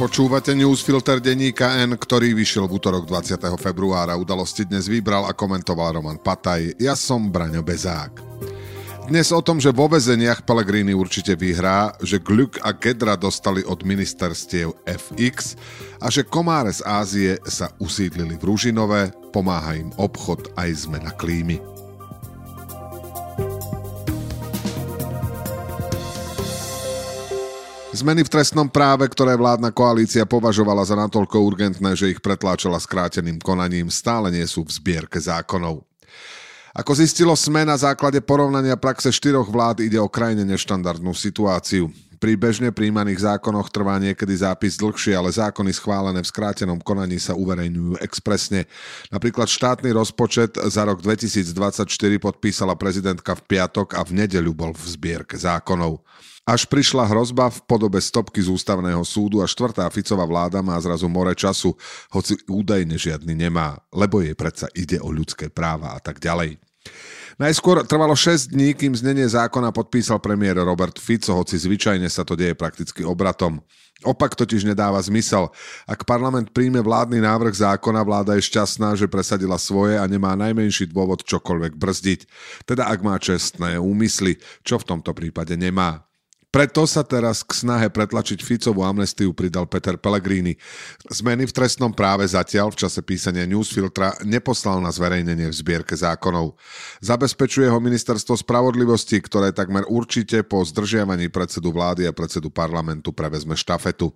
Počúvate newsfilter denníka N, ktorý vyšiel v útorok 20. februára. Udalosti dnes vybral a komentoval Roman Pataj. Ja som Braňo Bezák. Dnes o tom, že vo vezeniach Pellegrini určite vyhrá, že Gluck a Gedra dostali od ministerstiev FX a že komáre z Ázie sa usídlili v Ružinové, pomáha im obchod aj zmena klímy. Zmeny v trestnom práve, ktoré vládna koalícia považovala za natoľko urgentné, že ich pretláčala skráteným konaním, stále nie sú v zbierke zákonov. Ako zistilo SME na základe porovnania praxe štyroch vlád ide o krajine neštandardnú situáciu. Pri bežne príjmaných zákonoch trvá niekedy zápis dlhšie, ale zákony schválené v skrátenom konaní sa uverejňujú expresne. Napríklad štátny rozpočet za rok 2024 podpísala prezidentka v piatok a v nedeľu bol v zbierke zákonov. Až prišla hrozba v podobe stopky z ústavného súdu a štvrtá Ficová vláda má zrazu more času, hoci údajne žiadny nemá, lebo jej predsa ide o ľudské práva a tak ďalej. Najskôr trvalo 6 dní, kým znenie zákona podpísal premiér Robert Fico, hoci zvyčajne sa to deje prakticky obratom. Opak totiž nedáva zmysel. Ak parlament príjme vládny návrh zákona, vláda je šťastná, že presadila svoje a nemá najmenší dôvod čokoľvek brzdiť. Teda ak má čestné úmysly, čo v tomto prípade nemá. Preto sa teraz k snahe pretlačiť Ficovú amnestiu pridal Peter Pellegrini. Zmeny v trestnom práve zatiaľ v čase písania newsfiltra neposlal na zverejnenie v zbierke zákonov. Zabezpečuje ho ministerstvo spravodlivosti, ktoré takmer určite po zdržiavaní predsedu vlády a predsedu parlamentu prevezme štafetu.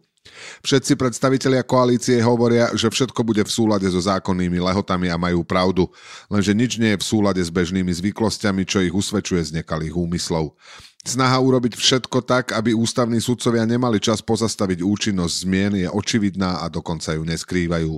Všetci predstavitelia koalície hovoria, že všetko bude v súlade so zákonnými lehotami a majú pravdu, lenže nič nie je v súlade s bežnými zvyklosťami, čo ich usvedčuje z nekalých úmyslov. Snaha urobiť všetko tak, aby ústavní sudcovia nemali čas pozastaviť účinnosť zmien je očividná a dokonca ju neskrývajú.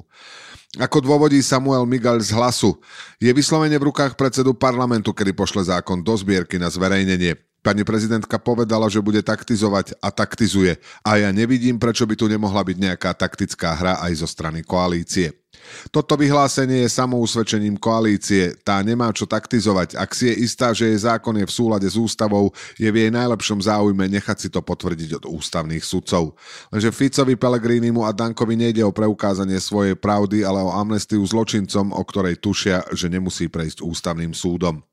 Ako dôvodí Samuel Migal z hlasu, je vyslovene v rukách predsedu parlamentu, kedy pošle zákon do zbierky na zverejnenie. Pani prezidentka povedala, že bude taktizovať a taktizuje a ja nevidím, prečo by tu nemohla byť nejaká taktická hra aj zo strany koalície. Toto vyhlásenie je samousvedčením koalície. Tá nemá čo taktizovať. Ak si je istá, že jej zákon je v súlade s ústavou, je v jej najlepšom záujme nechať si to potvrdiť od ústavných sudcov. Lenže Ficovi, Pelegrinimu a Dankovi nejde o preukázanie svojej pravdy, ale o amnestiu zločincom, o ktorej tušia, že nemusí prejsť ústavným súdom.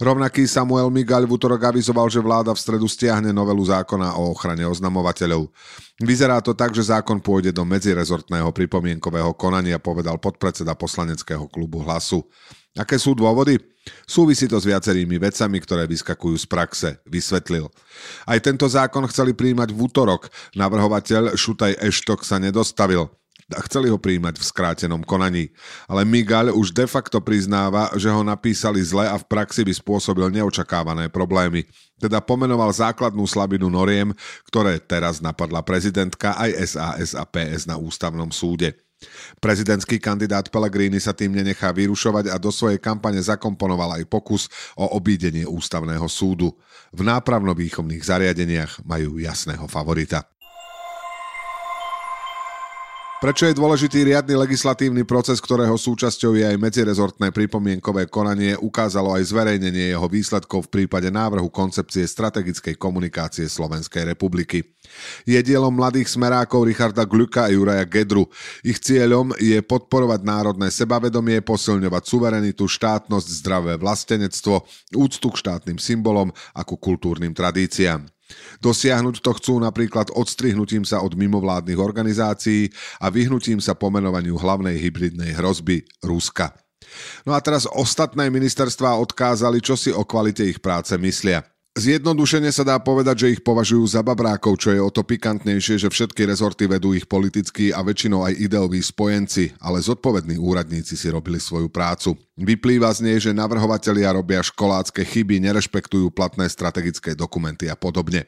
Rovnaký Samuel Migal v útorok avizoval, že vláda v stredu stiahne novelu zákona o ochrane oznamovateľov. Vyzerá to tak, že zákon pôjde do medzirezortného pripomienkového konania, povedal podpredseda poslaneckého klubu Hlasu. Aké sú dôvody? Súvisí to s viacerými vecami, ktoré vyskakujú z praxe, vysvetlil. Aj tento zákon chceli príjmať v útorok. Navrhovateľ Šutaj Eštok sa nedostavil a chceli ho príjmať v skrátenom konaní. Ale Migal už de facto priznáva, že ho napísali zle a v praxi by spôsobil neočakávané problémy. Teda pomenoval základnú slabinu noriem, ktoré teraz napadla prezidentka aj SAS a PS na ústavnom súde. Prezidentský kandidát Pellegrini sa tým nenechá vyrušovať a do svojej kampane zakomponoval aj pokus o obídenie ústavného súdu. V nápravno-výchovných zariadeniach majú jasného favorita. Prečo je dôležitý riadny legislatívny proces, ktorého súčasťou je aj medzirezortné pripomienkové konanie, ukázalo aj zverejnenie jeho výsledkov v prípade návrhu koncepcie strategickej komunikácie Slovenskej republiky. Je dielom mladých smerákov Richarda Gluka a Juraja Gedru. Ich cieľom je podporovať národné sebavedomie, posilňovať suverenitu, štátnosť, zdravé vlastenectvo, úctu k štátnym symbolom a ku kultúrnym tradíciám. Dosiahnuť to chcú napríklad odstrihnutím sa od mimovládnych organizácií a vyhnutím sa pomenovaniu hlavnej hybridnej hrozby Ruska. No a teraz ostatné ministerstvá odkázali, čo si o kvalite ich práce myslia. Zjednodušene sa dá povedať, že ich považujú za babrákov, čo je o to pikantnejšie, že všetky rezorty vedú ich politickí a väčšinou aj ideoví spojenci, ale zodpovední úradníci si robili svoju prácu. Vyplýva z nej, že navrhovatelia robia školácké chyby, nerešpektujú platné strategické dokumenty a podobne.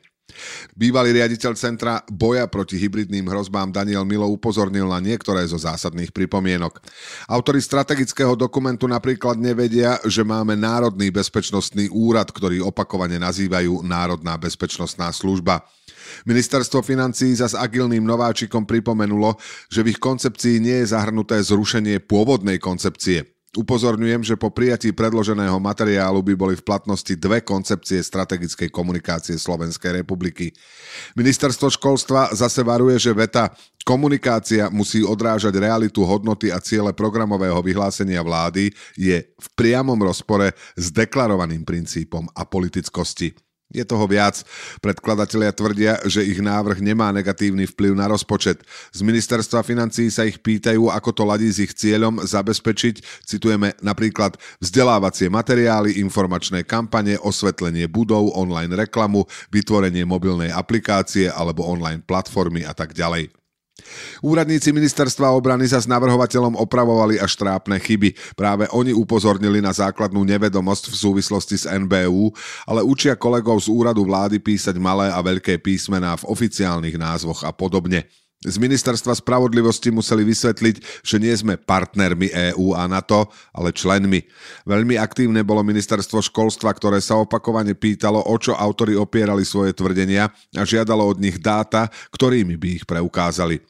Bývalý riaditeľ Centra boja proti hybridným hrozbám Daniel Milo upozornil na niektoré zo zásadných pripomienok. Autori strategického dokumentu napríklad nevedia, že máme Národný bezpečnostný úrad, ktorý opakovane nazývajú Národná bezpečnostná služba. Ministerstvo financí za s agilným nováčikom pripomenulo, že v ich koncepcii nie je zahrnuté zrušenie pôvodnej koncepcie. Upozorňujem, že po prijatí predloženého materiálu by boli v platnosti dve koncepcie strategickej komunikácie Slovenskej republiky. Ministerstvo školstva zase varuje, že veta komunikácia musí odrážať realitu hodnoty a ciele programového vyhlásenia vlády je v priamom rozpore s deklarovaným princípom a politickosti. Je toho viac. Predkladatelia tvrdia, že ich návrh nemá negatívny vplyv na rozpočet. Z ministerstva financí sa ich pýtajú, ako to ladí s ich cieľom zabezpečiť, citujeme napríklad vzdelávacie materiály, informačné kampane, osvetlenie budov, online reklamu, vytvorenie mobilnej aplikácie alebo online platformy a tak ďalej. Úradníci ministerstva obrany sa s navrhovateľom opravovali až trápne chyby. Práve oni upozornili na základnú nevedomosť v súvislosti s NBU, ale učia kolegov z úradu vlády písať malé a veľké písmená v oficiálnych názvoch a podobne. Z ministerstva spravodlivosti museli vysvetliť, že nie sme partnermi EÚ a NATO, ale členmi. Veľmi aktívne bolo ministerstvo školstva, ktoré sa opakovane pýtalo, o čo autory opierali svoje tvrdenia a žiadalo od nich dáta, ktorými by ich preukázali.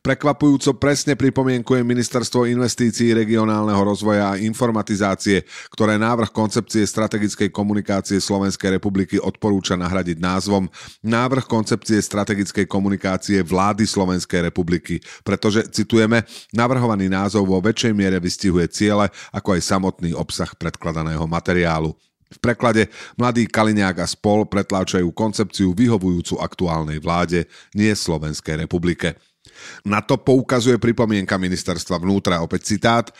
Prekvapujúco presne pripomienkuje Ministerstvo investícií regionálneho rozvoja a informatizácie, ktoré návrh koncepcie strategickej komunikácie Slovenskej republiky odporúča nahradiť názvom Návrh koncepcie strategickej komunikácie vlády Slovenskej republiky, pretože, citujeme, navrhovaný názov vo väčšej miere vystihuje ciele, ako aj samotný obsah predkladaného materiálu. V preklade Mladý Kaliňák a spol pretláčajú koncepciu vyhovujúcu aktuálnej vláde, nie Slovenskej republike. Na to poukazuje pripomienka ministerstva vnútra, opäť citát.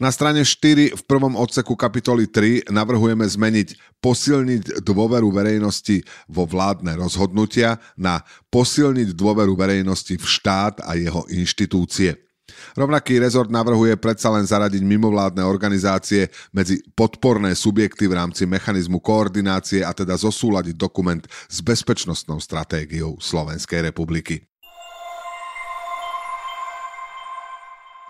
Na strane 4 v prvom odseku kapitoly 3 navrhujeme zmeniť posilniť dôveru verejnosti vo vládne rozhodnutia na posilniť dôveru verejnosti v štát a jeho inštitúcie. Rovnaký rezort navrhuje predsa len zaradiť mimovládne organizácie medzi podporné subjekty v rámci mechanizmu koordinácie a teda zosúľadiť dokument s bezpečnostnou stratégiou Slovenskej republiky.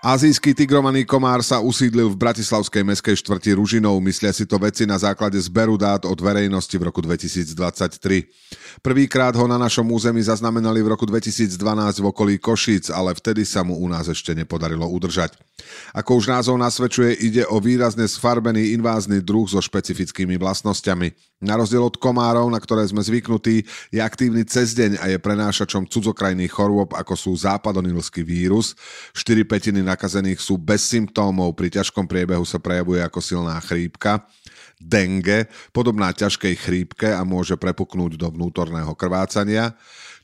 Azijský tigrovaný komár sa usídlil v bratislavskej meskej štvrti Ružinov, myslia si to veci na základe zberu dát od verejnosti v roku 2023. Prvýkrát ho na našom území zaznamenali v roku 2012 v okolí Košíc, ale vtedy sa mu u nás ešte nepodarilo udržať. Ako už názov nasvedčuje, ide o výrazne sfarbený invázny druh so špecifickými vlastnosťami. Na rozdiel od komárov, na ktoré sme zvyknutí, je aktívny cez deň a je prenášačom cudzokrajných chorôb, ako sú západonilský vírus. 4 petiny nakazených sú bez symptómov, pri ťažkom priebehu sa prejavuje ako silná chrípka. Dengue, podobná ťažkej chrípke a môže prepuknúť do vnútorného krvácania.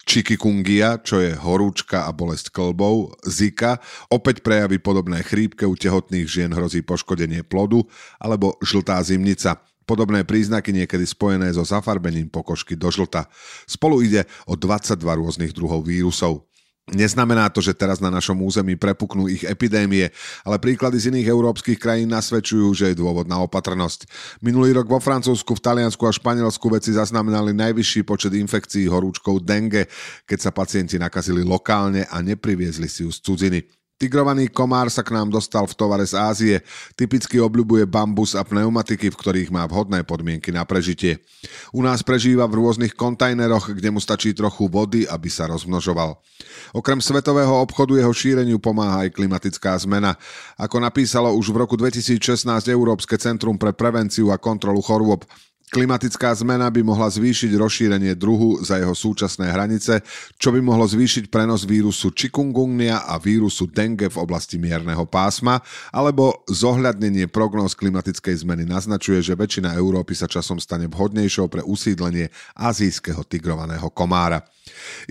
Chikikungia, čo je horúčka a bolesť klbov, Zika, opäť prejavy podobné chrípke u tehotných žien hrozí poškodenie plodu, alebo žltá zimnica, Podobné príznaky niekedy spojené so zafarbením pokožky do žlta. Spolu ide o 22 rôznych druhov vírusov. Neznamená to, že teraz na našom území prepuknú ich epidémie, ale príklady z iných európskych krajín nasvedčujú, že je dôvod na opatrnosť. Minulý rok vo Francúzsku, v Taliansku a Španielsku veci zaznamenali najvyšší počet infekcií horúčkou dengue, keď sa pacienti nakazili lokálne a nepriviezli si ju z cudziny. Tigrovaný komár sa k nám dostal v tovare z Ázie. Typicky obľubuje bambus a pneumatiky, v ktorých má vhodné podmienky na prežitie. U nás prežíva v rôznych kontajneroch, kde mu stačí trochu vody, aby sa rozmnožoval. Okrem svetového obchodu jeho šíreniu pomáha aj klimatická zmena. Ako napísalo už v roku 2016 Európske centrum pre prevenciu a kontrolu chorôb, Klimatická zmena by mohla zvýšiť rozšírenie druhu za jeho súčasné hranice, čo by mohlo zvýšiť prenos vírusu chikungunya a vírusu dengue v oblasti mierneho pásma, alebo zohľadnenie prognóz klimatickej zmeny naznačuje, že väčšina Európy sa časom stane vhodnejšou pre usídlenie azijského tigrovaného komára.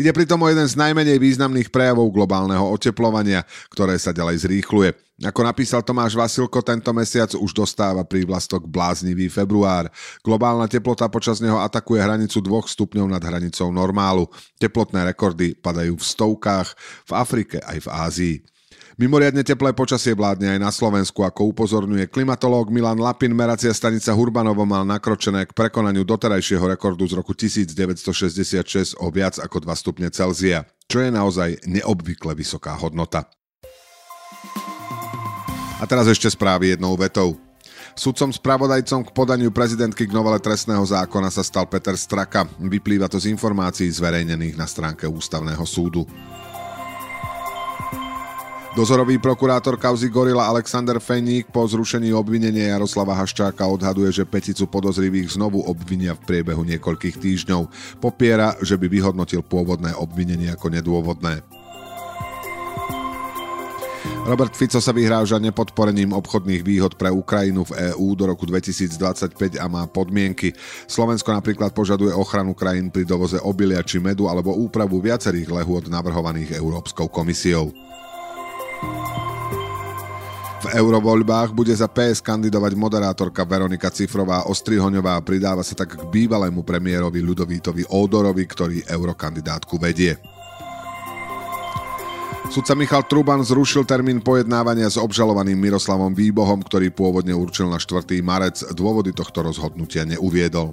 Ide pritom o jeden z najmenej významných prejavov globálneho oteplovania, ktoré sa ďalej zrýchluje. Ako napísal Tomáš Vasilko, tento mesiac už dostáva prívlastok bláznivý február. Globálna teplota počas neho atakuje hranicu 2 stupňov nad hranicou normálu. Teplotné rekordy padajú v stovkách, v Afrike aj v Ázii. Mimoriadne teplé počasie vládne aj na Slovensku, ako upozorňuje klimatológ Milan Lapin. Meracia stanica Hurbanovo mal nakročené k prekonaniu doterajšieho rekordu z roku 1966 o viac ako 2 stupne Celzia, čo je naozaj neobvykle vysoká hodnota. A teraz ešte správy jednou vetou. Sudcom spravodajcom k podaniu prezidentky k novele trestného zákona sa stal Peter Straka. Vyplýva to z informácií zverejnených na stránke Ústavného súdu. Dozorový prokurátor kauzy Gorila Alexander Feník po zrušení obvinenia Jaroslava Haščáka odhaduje, že peticu podozrivých znovu obvinia v priebehu niekoľkých týždňov. Popiera, že by vyhodnotil pôvodné obvinenie ako nedôvodné. Robert Fico sa vyhráža nepodporením obchodných výhod pre Ukrajinu v EÚ do roku 2025 a má podmienky. Slovensko napríklad požaduje ochranu krajín pri dovoze obilia či medu alebo úpravu viacerých lehôd navrhovaných Európskou komisiou. V eurovoľbách bude za PS kandidovať moderátorka Veronika Cifrová Ostrihoňová a pridáva sa tak k bývalému premiérovi Ľudovítovi Ódorovi, ktorý eurokandidátku vedie. Sudca Michal Truban zrušil termín pojednávania s obžalovaným Miroslavom Výbohom, ktorý pôvodne určil na 4. marec. Dôvody tohto rozhodnutia neuviedol.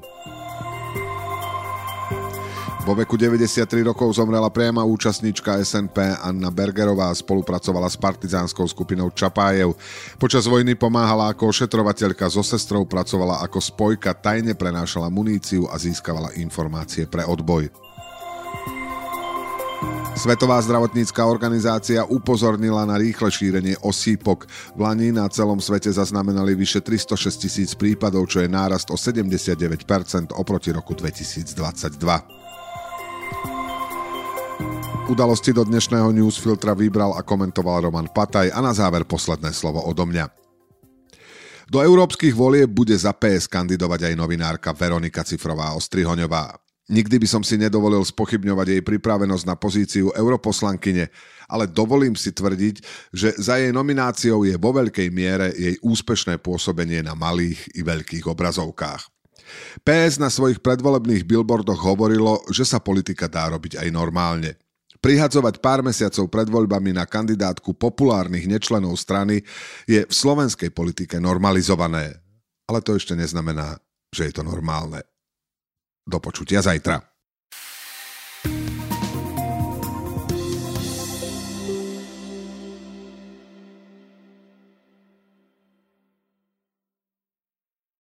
Vo veku 93 rokov zomrela priama účastníčka SNP Anna Bergerová a spolupracovala s partizánskou skupinou Čapájev. Počas vojny pomáhala ako ošetrovateľka so sestrou, pracovala ako spojka, tajne prenášala muníciu a získavala informácie pre odboj. Svetová zdravotnícká organizácia upozornila na rýchle šírenie osýpok. V Lani na celom svete zaznamenali vyše 306 tisíc prípadov, čo je nárast o 79% oproti roku 2022. Udalosti do dnešného newsfiltra vybral a komentoval Roman Pataj a na záver posledné slovo odo mňa. Do európskych volieb bude za PS kandidovať aj novinárka Veronika Cifrová Ostrihoňová. Nikdy by som si nedovolil spochybňovať jej pripravenosť na pozíciu europoslankyne, ale dovolím si tvrdiť, že za jej nomináciou je vo veľkej miere jej úspešné pôsobenie na malých i veľkých obrazovkách. PS na svojich predvolebných billboardoch hovorilo, že sa politika dá robiť aj normálne. Prihadzovať pár mesiacov pred voľbami na kandidátku populárnych nečlenov strany je v slovenskej politike normalizované. Ale to ešte neznamená, že je to normálne. Do počutia zajtra.